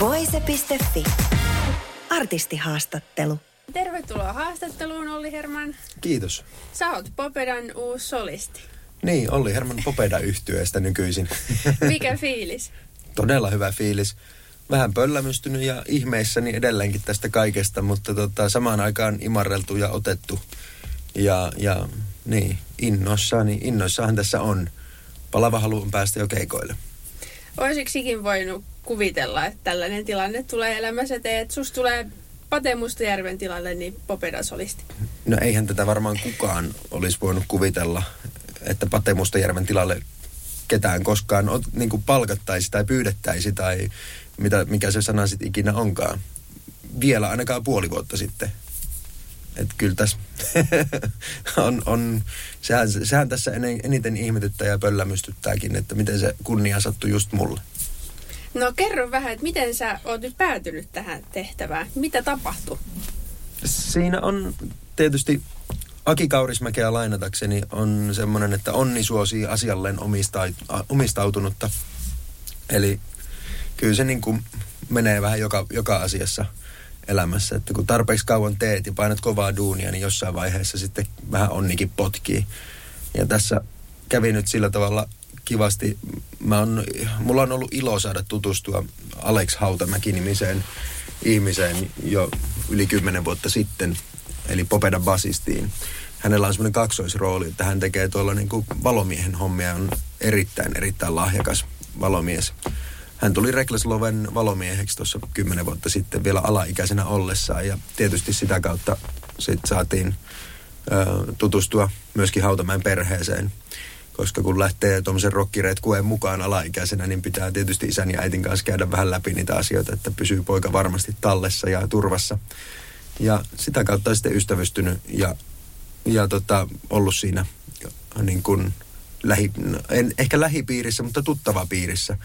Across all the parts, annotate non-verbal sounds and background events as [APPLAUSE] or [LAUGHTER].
Voise.fi. Artistihaastattelu. Tervetuloa haastatteluun Olli Herman. Kiitos. Sä oot Popedan uusi solisti. Niin, Olli Herman Popeda yhtyeestä nykyisin. [LAUGHS] Mikä fiilis? Todella hyvä fiilis. Vähän pöllämystynyt ja ihmeissäni edelleenkin tästä kaikesta, mutta tota, samaan aikaan imarreltu ja otettu. Ja, ja niin, innoissaan, innoissahan tässä on. Palava haluan päästä jo keikoille. Olisiksikin voinut kuvitella, että tällainen tilanne tulee elämässä eteen, että susta tulee Pate Mustajärven tilalle niin Popedan solisti? No eihän tätä varmaan kukaan olisi voinut kuvitella, että Pate Mustajärven tilalle ketään koskaan niin kuin palkattaisi tai pyydettäisi tai mitä, mikä se sana sitten ikinä onkaan. Vielä ainakaan puoli vuotta sitten. Että kyllä tässä [LAUGHS] on, on sehän, sehän tässä eniten ihmetyttää ja pöllämystyttääkin, että miten se kunnia sattui just mulle. No kerro vähän, että miten sä oot nyt päätynyt tähän tehtävään? Mitä tapahtui? Siinä on tietysti Aki Kaurismäkeä lainatakseni on semmoinen, että onni suosii asialleen omistautunutta. Eli kyllä se niin kuin menee vähän joka, joka asiassa elämässä. Että kun tarpeeksi kauan teet ja painat kovaa duunia, niin jossain vaiheessa sitten vähän onnikin potkii. Ja tässä kävi nyt sillä tavalla kivasti. Mä on, mulla on ollut ilo saada tutustua Alex Hautamäki-nimiseen ihmiseen jo yli kymmenen vuotta sitten, eli Popeda basistiin. Hänellä on semmoinen kaksoisrooli, että hän tekee tuolla niin kuin valomiehen hommia, on erittäin, erittäin lahjakas valomies. Hän tuli Reklasloven valomieheksi tuossa kymmenen vuotta sitten vielä alaikäisenä ollessaan ja tietysti sitä kautta sitten saatiin ö, tutustua myöskin Hautamäen perheeseen – koska kun lähtee tuommoisen rokkiretkuen mukaan alaikäisenä, niin pitää tietysti isän ja äitin kanssa käydä vähän läpi niitä asioita, että pysyy poika varmasti tallessa ja turvassa. Ja sitä kautta sitten ystävystynyt ja, ja tota, ollut siinä niin kuin lähi, en ehkä lähipiirissä, mutta tuttava piirissä.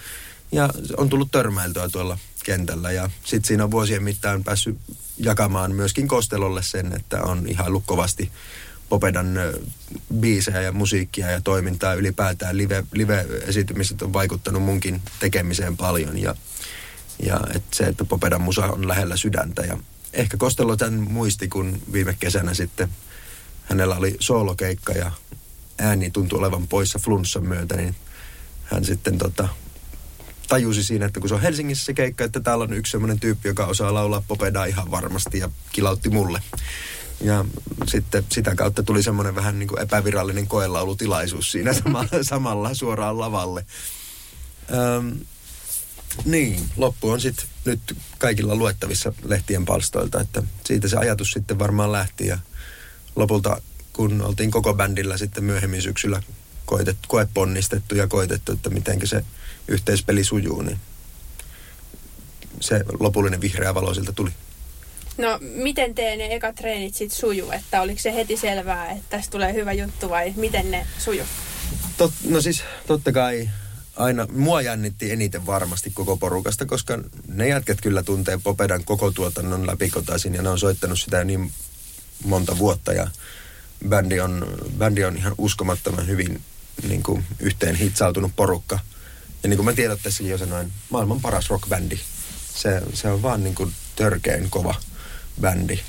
Ja on tullut törmäiltyä tuolla kentällä ja sitten siinä on vuosien mittaan päässyt jakamaan myöskin Kostelolle sen, että on ihan lukkovasti Popedan biisejä ja musiikkia ja toimintaa ylipäätään. Live, live-esitymiset on vaikuttanut munkin tekemiseen paljon ja, ja et se, että Popedan musa on lähellä sydäntä. Ja ehkä Kostello tämän muisti, kun viime kesänä sitten hänellä oli soolokeikka ja ääni tuntui olevan poissa flunssan myötä, niin hän sitten tota, tajusi siinä, että kun se on Helsingissä se keikka, että täällä on yksi semmoinen tyyppi, joka osaa laulaa popedaa ihan varmasti ja kilautti mulle. Ja sitten sitä kautta tuli semmoinen vähän niin kuin epävirallinen koelaulutilaisuus siinä [LAUGHS] samalla, samalla suoraan lavalle. Öm, niin, loppu on sitten nyt kaikilla luettavissa lehtien palstoilta, että siitä se ajatus sitten varmaan lähti ja lopulta kun oltiin koko bändillä sitten myöhemmin syksyllä koetet, koeponnistettu ja koetettu, että miten se yhteispeli sujuu, niin se lopullinen vihreä valo siltä tuli. No, miten tee ne ekat treenit sitten suju? Että oliko se heti selvää, että tästä tulee hyvä juttu vai miten ne suju? Tot, no siis totta kai aina, mua jännitti eniten varmasti koko porukasta, koska ne jätkät kyllä tuntee Popedan koko tuotannon läpikotaisin ja ne on soittanut sitä niin monta vuotta ja bändi on, bändi on ihan uskomattoman hyvin niin kuin, yhteen hitsautunut porukka. Ja niin kuin mä tiedotteessakin jo sanoin, maailman paras rockbändi. Se, se on vaan niin kuin törkeen kova bändi.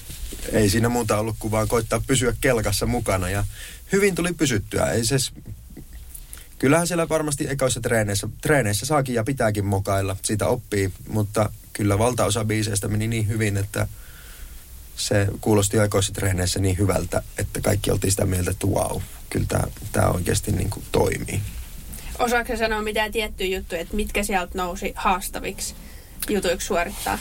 Ei siinä muuta ollut kuin vaan koittaa pysyä kelkassa mukana ja hyvin tuli pysyttyä. Ei se, kyllähän siellä varmasti ekoissa treeneissä, treeneissä saakin ja pitääkin mokailla, siitä oppii, mutta kyllä valtaosa biiseistä meni niin hyvin, että se kuulosti aikoissa treeneissä niin hyvältä, että kaikki oltiin sitä mieltä, että wow, kyllä tämä oikeasti niin kuin toimii. Osaatko sanoa mitään tiettyjä juttuja, että mitkä sieltä nousi haastaviksi jutuiksi suorittaa?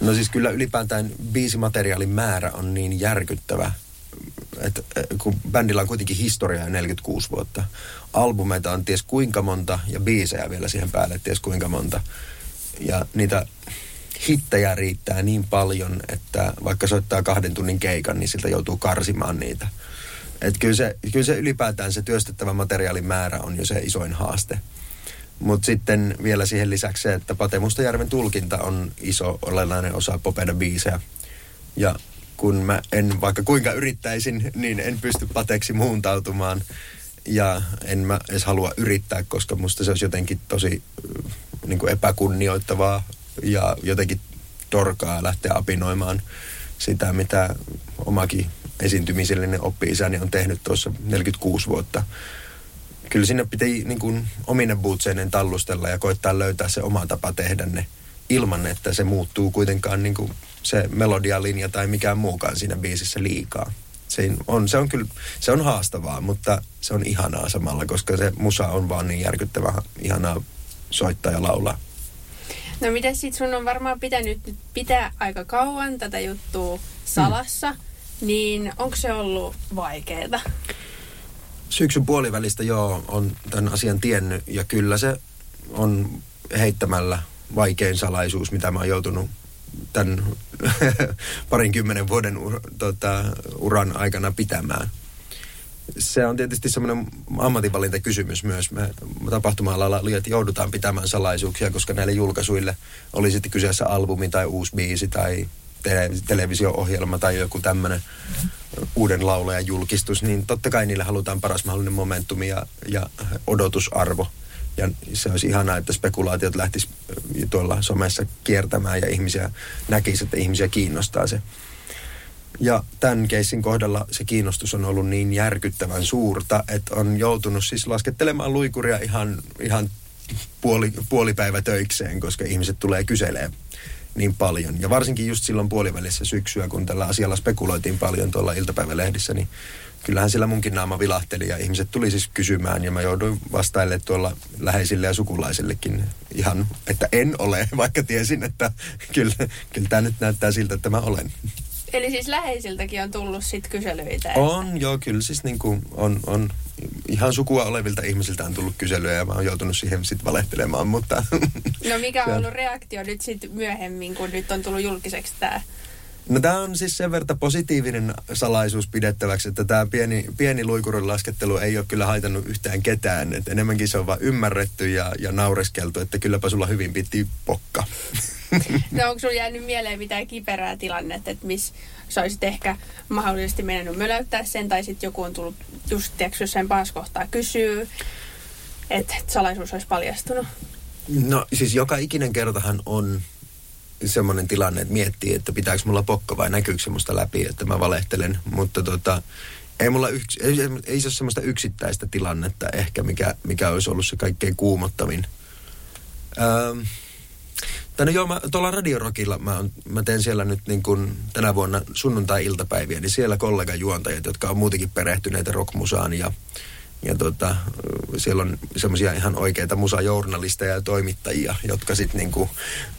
No siis kyllä ylipäätään biisimateriaalin määrä on niin järkyttävä, että kun bändillä on kuitenkin historiaa 46 vuotta. Albumeita on ties kuinka monta ja biisejä vielä siihen päälle ties kuinka monta. Ja niitä hittejä riittää niin paljon, että vaikka soittaa kahden tunnin keikan, niin siltä joutuu karsimaan niitä. Et kyllä, se, kyllä se ylipäätään se työstettävä materiaalin määrä on jo se isoin haaste. Mutta sitten vielä siihen lisäksi se, että Pate Mustajärven tulkinta on iso olennainen osa Popeda biisejä. Ja kun mä en vaikka kuinka yrittäisin, niin en pysty Pateksi muuntautumaan. Ja en mä edes halua yrittää, koska musta se olisi jotenkin tosi niin kuin epäkunnioittavaa ja jotenkin torkaa lähteä apinoimaan sitä, mitä omakin esiintymisellinen oppi-isäni on tehnyt tuossa 46 vuotta. Kyllä sinne piti niin kuin omine bootseinen tallustella ja koittaa löytää se oma tapa tehdä ne ilman, että se muuttuu kuitenkaan niin kuin se melodialinja tai mikään muukaan siinä biisissä liikaa. Se on, se on kyllä, se on haastavaa, mutta se on ihanaa samalla, koska se musa on vaan niin järkyttävä, ihanaa soittaa ja laulaa. No miten sit sun on varmaan pitänyt nyt pitää aika kauan tätä juttua salassa, mm. niin onko se ollut vaikeaa? Syksyn puolivälistä joo, on tämän asian tiennyt ja kyllä se on heittämällä vaikein salaisuus, mitä mä oon joutunut tämän [LAUGHS] parinkymmenen vuoden ur, tota, uran aikana pitämään. Se on tietysti semmoinen ammatinvalintakysymys myös. Me tapahtuma-alalla joudutaan pitämään salaisuuksia, koska näille julkaisuille oli sitten kyseessä albumi tai uusi biisi tai te- televisio-ohjelma tai joku tämmöinen uuden laulajan julkistus, niin totta kai niille halutaan paras mahdollinen momentumi ja, ja odotusarvo – ja se olisi ihanaa, että spekulaatiot lähtis äh, tuolla somessa kiertämään ja ihmisiä näkisi, että ihmisiä kiinnostaa se. Ja tämän keissin kohdalla se kiinnostus on ollut niin järkyttävän suurta, että on joutunut siis laskettelemaan luikuria ihan, ihan puoli, puolipäivä töikseen, koska ihmiset tulee kyselemään niin paljon. Ja varsinkin just silloin puolivälissä syksyä, kun tällä asialla spekuloitiin paljon tuolla iltapäivälehdissä, niin kyllähän sillä munkin naama vilahteli ja ihmiset tuli siis kysymään ja mä jouduin vastaille tuolla läheisille ja sukulaisillekin ihan, että en ole, [LAUGHS] vaikka tiesin, että kyllä, kyllä tämä nyt näyttää siltä, että mä olen. Eli siis läheisiltäkin on tullut sit kyselyitä? Että... On, joo, kyllä siis niin kuin on, on ihan sukua olevilta ihmisiltä on tullut kyselyjä ja mä oon joutunut siihen sitten valehtelemaan, mutta... [LAUGHS] No mikä on ollut reaktio nyt sitten myöhemmin, kun nyt on tullut julkiseksi tämä No tämä on siis sen verran positiivinen salaisuus pidettäväksi, että tämä pieni, pieni luikurin laskettelu ei ole kyllä haitannut yhtään ketään. Et enemmänkin se on vain ymmärretty ja, ja naureskeltu, että kylläpä sulla hyvin piti pokka. [LAUGHS] [LAUGHS] No onko sinulla jäänyt mieleen mitään kiperää tilannetta, että missä sä olisit ehkä mahdollisesti mennyt möläyttää sen, tai sitten joku on tullut just tiedätkö, jossain paas kohtaa kysyy, että salaisuus olisi paljastunut? No siis joka ikinen kertahan on semmoinen tilanne, että miettii, että pitääkö mulla pokka vai näkyykö semmoista läpi, että mä valehtelen. Mutta tota, ei mulla yks, ei, ei se ole semmoista yksittäistä tilannetta ehkä, mikä, mikä olisi ollut se kaikkein kuumottavin. Ähm, tai no joo, mä, tuolla Radiorokilla mä, mä teen siellä nyt niin kuin tänä vuonna sunnuntai-iltapäiviä, niin siellä kollegajuontajat, jotka on muutenkin perehtyneitä rockmusaan ja ja tota, siellä on semmoisia ihan oikeita musajournalisteja ja toimittajia, jotka sitten niinku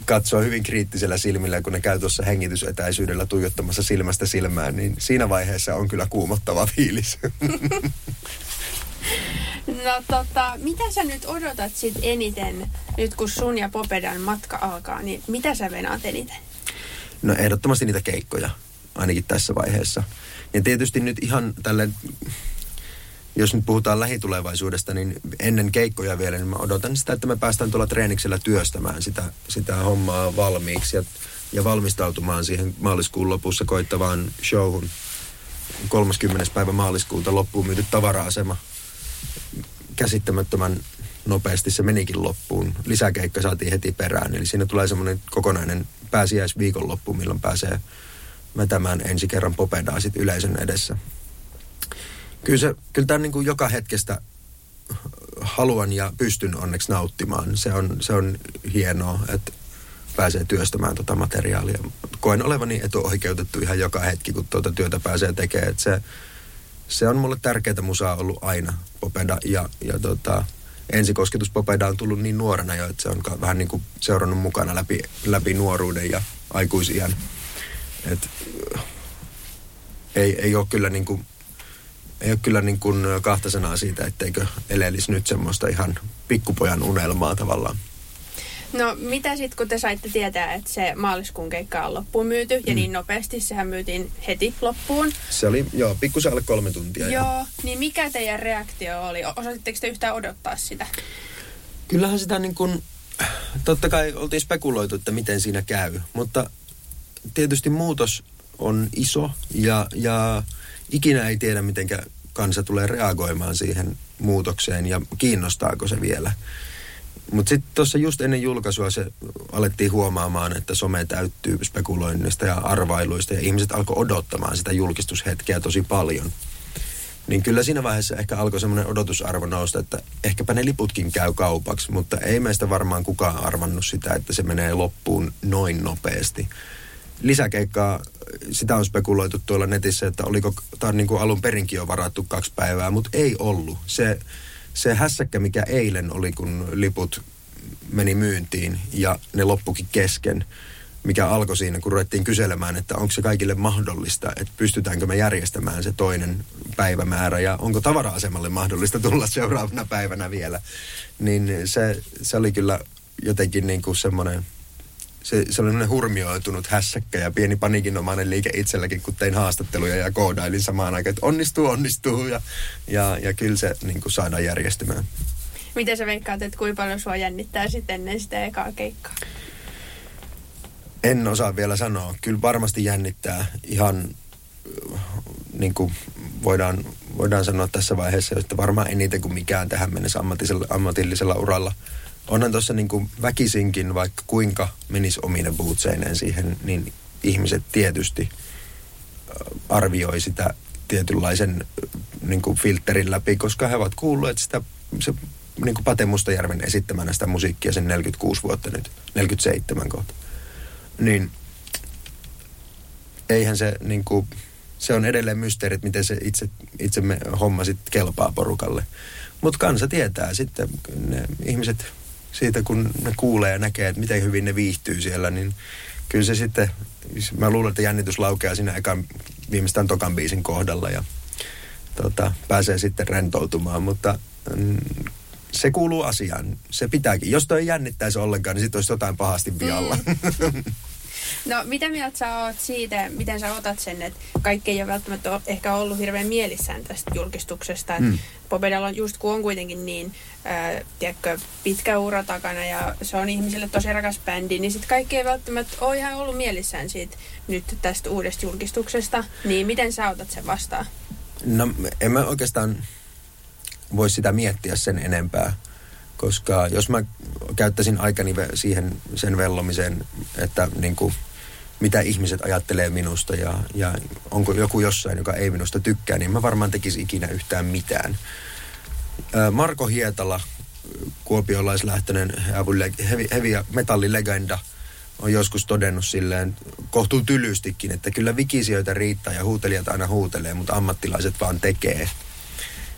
katsoo hyvin kriittisellä silmillä, kun ne käy tuossa hengitysetäisyydellä tuijottamassa silmästä silmään, niin siinä vaiheessa on kyllä kuumottava fiilis. [LAUGHS] No tota, mitä sä nyt odotat sit eniten, nyt kun sun ja Popedan matka alkaa, niin mitä sä venaat eniten? No ehdottomasti niitä keikkoja, ainakin tässä vaiheessa. Ja tietysti nyt ihan tälle jos nyt puhutaan lähitulevaisuudesta, niin ennen keikkoja vielä, niin mä odotan sitä, että me päästään tuolla treeniksellä työstämään sitä, sitä hommaa valmiiksi ja, ja valmistautumaan siihen maaliskuun lopussa koittavaan showhun. 30. päivä maaliskuuta loppuun myyty tavara-asema. Käsittämättömän nopeasti se menikin loppuun. Lisäkeikka saatiin heti perään, eli siinä tulee semmoinen kokonainen pääsiäisviikonloppu, milloin pääsee vetämään ensi kerran popedaa sit yleisön edessä. Kyllä, se, kyllä tämä niin kuin joka hetkestä haluan ja pystyn onneksi nauttimaan. Se on, se on hienoa, että pääsee työstämään tuota materiaalia. Koen olevani etuoikeutettu ihan joka hetki, kun tuota työtä pääsee tekemään. Että se, se on mulle tärkeää musaa ollut aina, Popeda. Ja, ja tota, ensikosketus Popeda on tullut niin nuorena jo, että se on vähän niin kuin seurannut mukana läpi, läpi nuoruuden ja aikuisiän. Et, ei, ei ole kyllä niin kuin ei ole kyllä niin kuin kahta sanaa siitä, etteikö elelisi nyt semmoista ihan pikkupojan unelmaa tavallaan. No mitä sitten, kun te saitte tietää, että se maaliskuun keikka on loppuun myyty, ja Mm. niin nopeasti, sehän myytiin heti loppuun. Se oli, joo, pikkusen alle kolme tuntia. ja- Joo, niin mikä teidän reaktio oli? Osasitteko te yhtään odottaa sitä? Kyllähän sitä niin kuin, totta kai oltiin spekuloitu, että miten siinä käy, mutta tietysti muutos on iso ja, ja ikinä ei tiedä, miten kansa tulee reagoimaan siihen muutokseen ja kiinnostaako se vielä. Mutta sitten tuossa just ennen julkaisua se alettiin huomaamaan, että some täyttyy spekuloinnista ja arvailuista ja ihmiset alkoi odottamaan sitä julkistushetkeä tosi paljon. Niin kyllä siinä vaiheessa ehkä alkoi semmoinen odotusarvo nousta, että ehkäpä ne liputkin käy kaupaksi, mutta ei meistä varmaan kukaan arvannut sitä, että se menee loppuun noin nopeasti. Lisäkeikkaa, sitä on spekuloitu tuolla netissä, että oliko tämä niin kuin alun perinkin jo varattu kaksi päivää, mutta ei ollut. Se, se hässäkkä, mikä eilen oli, kun liput meni myyntiin ja ne loppukin kesken, mikä alkoi siinä, kun ruvettiin kyselemään, että onko se kaikille mahdollista, että pystytäänkö me järjestämään se toinen päivämäärä ja onko tavara-asemalle mahdollista tulla seuraavana päivänä vielä. Niin se, se oli kyllä jotenkin niin kuin semmoinen, se, se oli semmoinen hurmioitunut hässäkkä ja pieni paniikinomainen liike itselläkin, kun tein haastatteluja ja koodailin samaan aikaan, että onnistuu, onnistuu ja, ja, ja kyllä se niin kuin saadaan järjestymään. Miten sä veikkaat, että kuinka paljon sua jännittää sitten ennen sitä ekaa keikkaa? En osaa vielä sanoa. Kyllä varmasti jännittää ihan, äh, niin kuin voidaan, voidaan sanoa tässä vaiheessa, että varmaan eniten kuin mikään tähän mennessä ammatillisella, ammatillisella uralla. Onhan tuossa niin kuin väkisinkin, vaikka kuinka menisi omine bootseineen siihen, niin ihmiset tietysti äh, arvioi sitä tietynlaisen äh, niin kuin filterin läpi, koska he ovat kuulleet sitä, se niin kuin Pate Mustajärven esittämänä sitä musiikkia sen 46 vuotta nyt, 47 kohta niin eihän se niin kuin, se on edelleen mysteeri, että miten se itse, itse homma sitten kelpaa porukalle. Mutta kansa tietää sitten, ne ihmiset siitä kun ne kuulee ja näkee, että miten hyvin ne viihtyy siellä, niin kyllä se sitten, mä luulen, että jännitys laukeaa siinä ekan viimeistään tokan biisin kohdalla ja tota, pääsee sitten rentoutumaan, mutta mm, se kuuluu asiaan. Se pitääkin. Jos toi ei jännittäisi ollenkaan, niin sitten olisi jotain pahasti vialla. Mm. [LAUGHS] No, mitä mieltä sä oot siitä, miten sä otat sen, että kaikki ei ole välttämättä ole ehkä ollut hirveän mielissään tästä julkistuksesta. Mm. Mm. Popedal on just kun on kuitenkin niin, äh, tiedätkö, pitkä ura takana ja se on ihmisille tosi rakas bändi, niin sitten kaikki ei välttämättä ole ihan ollut mielissään siitä nyt tästä uudesta julkistuksesta. Niin miten sä otat sen vastaan? No en mä oikeastaan voi sitä miettiä sen enempää, koska jos mä käyttäisin aikani siihen sen vellomiseen, että niin kuin, mitä ihmiset ajattelee minusta ja, ja onko joku jossain, joka ei minusta tykkää, niin mä varmaan tekisi ikinä yhtään mitään. Ää, Marko Hietala, kuopiolaislähtöinen heavy, heavy metallilegenda, on joskus todennut silleen kohtuu tylystikin, että kyllä vikisijöitä riittää ja huutelijat aina huutelee, mutta ammattilaiset vaan tekee.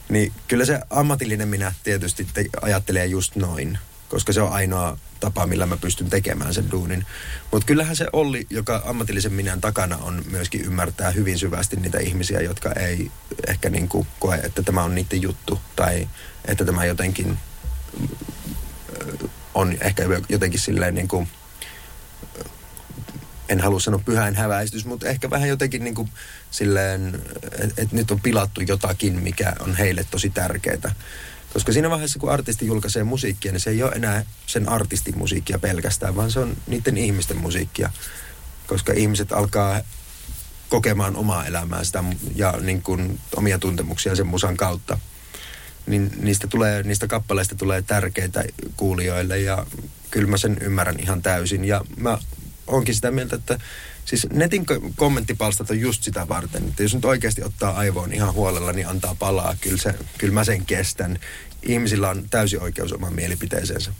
Niin kyllä se ammatillinen minä tietysti te- ajattelee just noin, koska se on ainoa tapa, millä mä pystyn tekemään sen duunin. Mutta kyllähän se Olli, joka ammatillisen minän takana on, myöskin ymmärtää hyvin syvästi niitä ihmisiä, jotka ei ehkä niin kuin koe, että tämä on niiden juttu tai että tämä jotenkin ö, on ehkä jotenkin silleen niin kuin, en halua sanoa pyhän häväistys, mutta ehkä vähän jotenkin niin kuin silleen, että et nyt on pilattu jotakin, mikä on heille tosi tärkeää. Koska siinä vaiheessa, kun artisti julkaisee musiikkia, niin se ei ole enää sen artistin musiikkia pelkästään, vaan se on niiden ihmisten musiikkia. Koska ihmiset alkaa kokemaan omaa elämää sitä ja niin kuin omia tuntemuksia sen musan kautta. Niin niistä, tulee, niistä kappaleista tulee tärkeitä kuulijoille ja kyllä mä sen ymmärrän ihan täysin. Ja mä onkin sitä mieltä, että siis netin ko- kommenttipalstat on just sitä varten. Että jos nyt oikeasti ottaa aivoon ihan huolella, niin antaa palaa. Kyllä, se, kyllä mä sen kestän. Ihmisillä on täysi oikeus omaan mielipiteeseensä.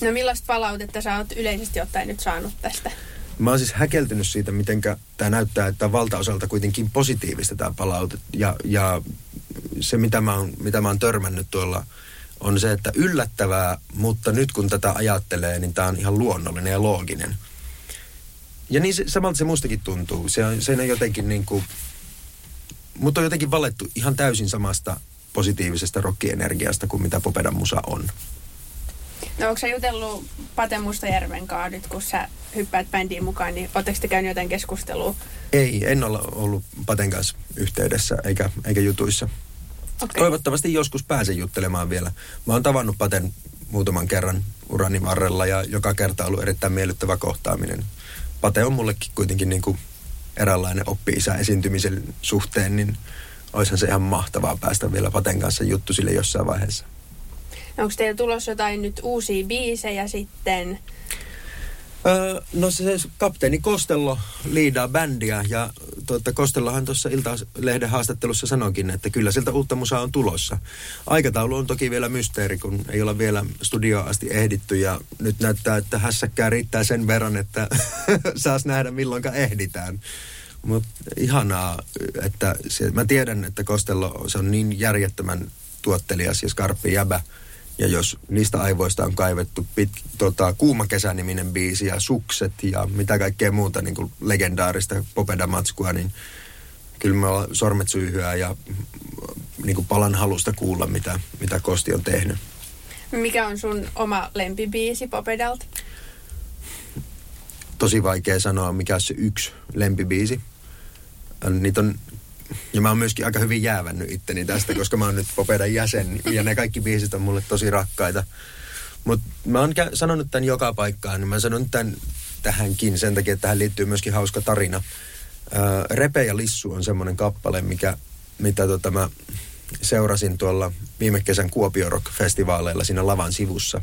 No millaista palautetta sä oot yleisesti ottaen nyt saanut tästä? Mä oon siis häkeltynyt siitä, miten tämä näyttää, että valtaosalta kuitenkin positiivista tämä palaute. Ja, ja se, mitä mä, oon, mitä mä oon törmännyt tuolla, on se, että yllättävää, mutta nyt kun tätä ajattelee, niin tämä on ihan luonnollinen ja looginen. Ja niin se, samalta se mustakin tuntuu. Se on, se on jotenkin niin kuin, mutta on jotenkin valettu ihan täysin samasta positiivisesta rockienergiasta kuin mitä Popedan musa on. No onko sä jutellut Pate Mustajärven kanssa nyt, kun sä hyppäät bändiin mukaan, niin ootteko te käynyt jotain keskustelua? Ei, en ole ollut Paten kanssa yhteydessä eikä, eikä jutuissa. Okay. Toivottavasti joskus pääsen juttelemaan vielä. Mä oon tavannut Paten muutaman kerran urani varrella ja joka kerta ollut erittäin miellyttävä kohtaaminen. Pate on mullekin kuitenkin niin kuin eräänlainen oppi-isä esiintymisen suhteen, niin olisihan se ihan mahtavaa päästä vielä Paten kanssa juttu sille jossain vaiheessa. Onko teillä tulossa jotain nyt uusia biisejä sitten? No se, se kapteeni Kostello liidaa bändiä ja tuota, Kostellohan tuossa Ilta-lehden haastattelussa sanoikin, että kyllä siltä uutta musaa on tulossa. Aikataulu on toki vielä mysteeri, kun ei olla vielä studioon asti ehditty ja nyt näyttää, että hässäkkää riittää sen verran, että [LAUGHS] saas nähdä milloinka ehditään. Mutta ihanaa, että se, mä tiedän, että Kostello se on niin järjettömän tuottelias ja skarppi jäbä, ja jos niistä aivoista on kaivettu pit, tota, Kuuma kesäniminen biisi ja Sukset ja mitä kaikkea muuta niin kuin legendaarista Popeda-matskua, niin kyllä me ollaan sormet syyhyä ja niin kuin palan halusta kuulla, mitä, mitä Kosti on tehnyt. Mikä on sun oma lempibiisi Popedalta? Tosi vaikea sanoa, mikä on se yksi lempibiisi. Niitä on ja mä oon myöskin aika hyvin jäävännyt itteni tästä, koska mä oon nyt Popedan jäsen ja ne kaikki biisit on mulle tosi rakkaita. Mutta mä oon sanonut tämän joka paikkaan, niin mä sanon tämän tähänkin sen takia, että tähän liittyy myöskin hauska tarina. Ää, Repe ja Lissu on semmoinen kappale, mikä, mitä tota mä seurasin tuolla viime kesän Kuopio Rock-festivaaleilla siinä lavan sivussa.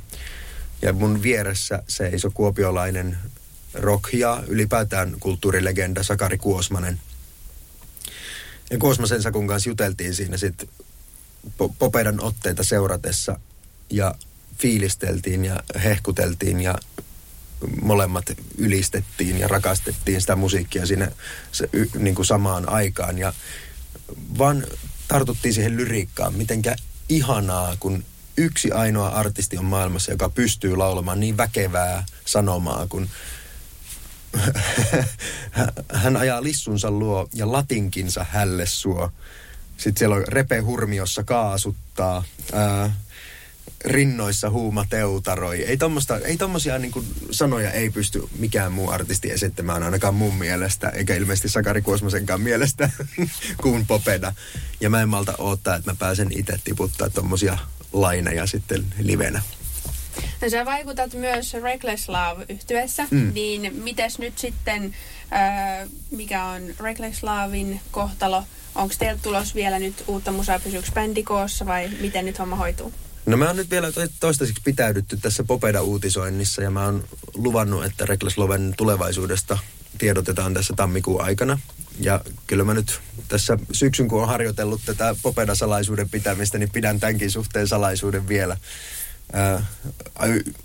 Ja mun vieressä seisoi kuopiolainen rock ja ylipäätään kulttuurilegenda Sakari Kuosmanen – ja Kuosmasen Sakun kanssa juteltiin siinä sitten Popedan otteita seuratessa ja fiilisteltiin ja hehkuteltiin ja molemmat ylistettiin ja rakastettiin sitä musiikkia siinä se, niin kuin samaan aikaan. Ja vaan tartuttiin siihen lyriikkaan, mitenkä ihanaa, kun yksi ainoa artisti on maailmassa, joka pystyy laulamaan niin väkevää sanomaa kuin hän ajaa lissunsa luo ja latinkinsa hälle suo. Sitten siellä on repe hurmiossa kaasuttaa. Ää, rinnoissa huuma teutaroi. Ei, tommosta, ei tommosia niin kuin sanoja ei pysty mikään muu artisti esittämään ainakaan mun mielestä, eikä ilmeisesti Sakari Kuosmasenkaan mielestä [LAUGHS] kuin Popeda. Ja mä en malta odottaa, että mä pääsen itse tiputtaa tommosia laineja sitten livenä. No sä vaikutat myös Reckless Love yhtyessä, mm. niin mites nyt sitten, äh, mikä on Reckless Lovein kohtalo? Onko teillä tulos vielä nyt uutta musaa pysyykö bändi koossa vai miten nyt homma hoituu? No mä oon nyt vielä toistaiseksi pitäydytty tässä Popeda-uutisoinnissa ja mä oon luvannut, että Reckless Loven tulevaisuudesta tiedotetaan tässä tammikuun aikana. Ja kyllä mä nyt tässä syksyn, kun on harjoitellut tätä Popeda-salaisuuden pitämistä, niin pidän tämänkin suhteen salaisuuden vielä.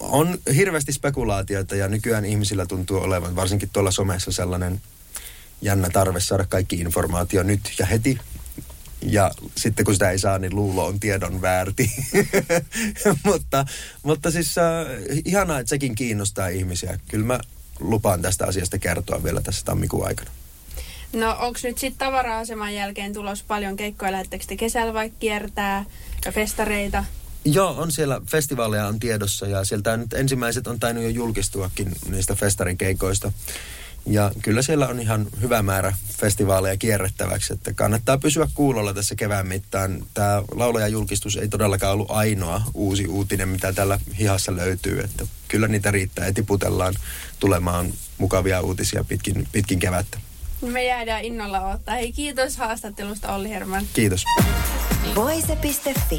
On hirveästi spekulaatioita ja nykyään ihmisillä tuntuu olevan, varsinkin tuolla somessa sellainen jännä tarve saada kaikki informaatio nyt ja heti. Ja sitten kun sitä ei saa, niin luulo on tiedon väärti. [LAUGHS] mutta, mutta siis äh, ihanaa, että sekin kiinnostaa ihmisiä. Kyllä mä lupaan tästä asiasta kertoa vielä tässä tammikuun aikana. No onko nyt sitten tavara-aseman jälkeen tulos paljon keikkoja? Lähettekö te kesällä vaikka kiertää ja festareita? Joo, on siellä festivaaleja on tiedossa ja sieltä nyt ensimmäiset on tainnut jo julkistuakin niistä festarikeikoista. Ja kyllä siellä on ihan hyvä määrä festivaaleja kierrettäväksi, että kannattaa pysyä kuulolla tässä kevään mittaan. Tämä laulajajulkistus ei todellakaan ollut ainoa uusi uutinen, mitä tällä hihassa löytyy, että kyllä niitä riittää ja tiputellaan tulemaan mukavia uutisia pitkin, pitkin kevättä. Me jäädään innolla ottaa. Hei, kiitos haastattelusta Olli Herman. Kiitos. Voise.fi